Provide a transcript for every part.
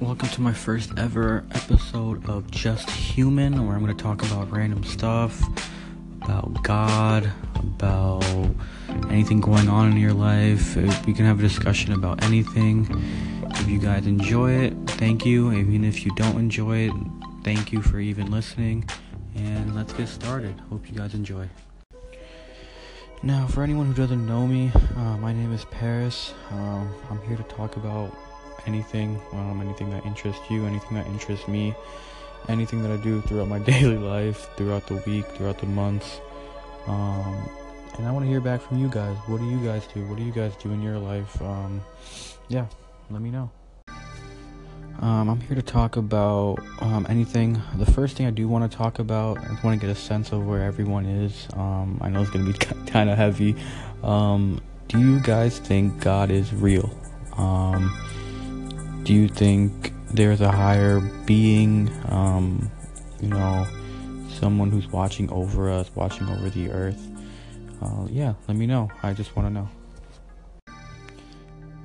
welcome to my first ever episode of Just Human, where I'm going to talk about random stuff, about God, about anything going on in your life. We can have a discussion about anything. If you guys enjoy it, thank you. Even if you don't enjoy it, thank you for even listening. And let's get started. Hope you guys enjoy. Now, for anyone who doesn't know me, uh, my name is Paris. Um, I'm here to talk about anything, um, anything that interests you, anything that interests me, anything that I do throughout my daily life, throughout the week, throughout the months. Um, and I want to hear back from you guys. What do you guys do? What do you guys do in your life? Um, yeah, let me know. Um, I'm here to talk about um, anything. The first thing I do want to talk about, I want to get a sense of where everyone is. Um, I know it's going to be kind of heavy. Um, do you guys think God is real? Do you think there's a higher being, um, you know, someone who's watching over us, watching over the earth? Uh, yeah, let me know. I just want to know.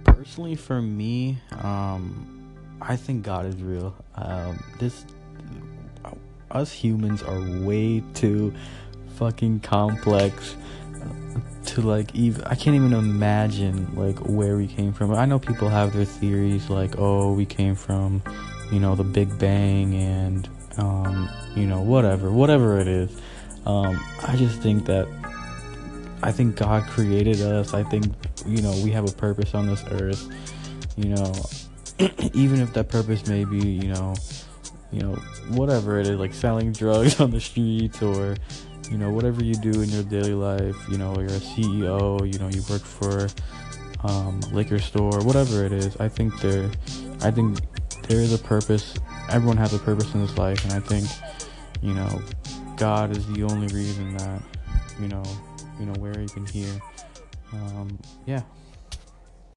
Personally, for me, um, I think God is real. Um, this, us humans are way too fucking complex to like even I can't even imagine like where we came from. I know people have their theories like oh we came from you know the Big Bang and um, you know whatever whatever it is. Um, I just think that I think God created us. I think you know we have a purpose on this earth. You know even if that purpose may be you know you know whatever it is like selling drugs on the streets or you know whatever you do in your daily life you know you're a ceo you know you work for um, liquor store whatever it is i think there i think there is a purpose everyone has a purpose in this life and i think you know god is the only reason that you know you know we're even here um, yeah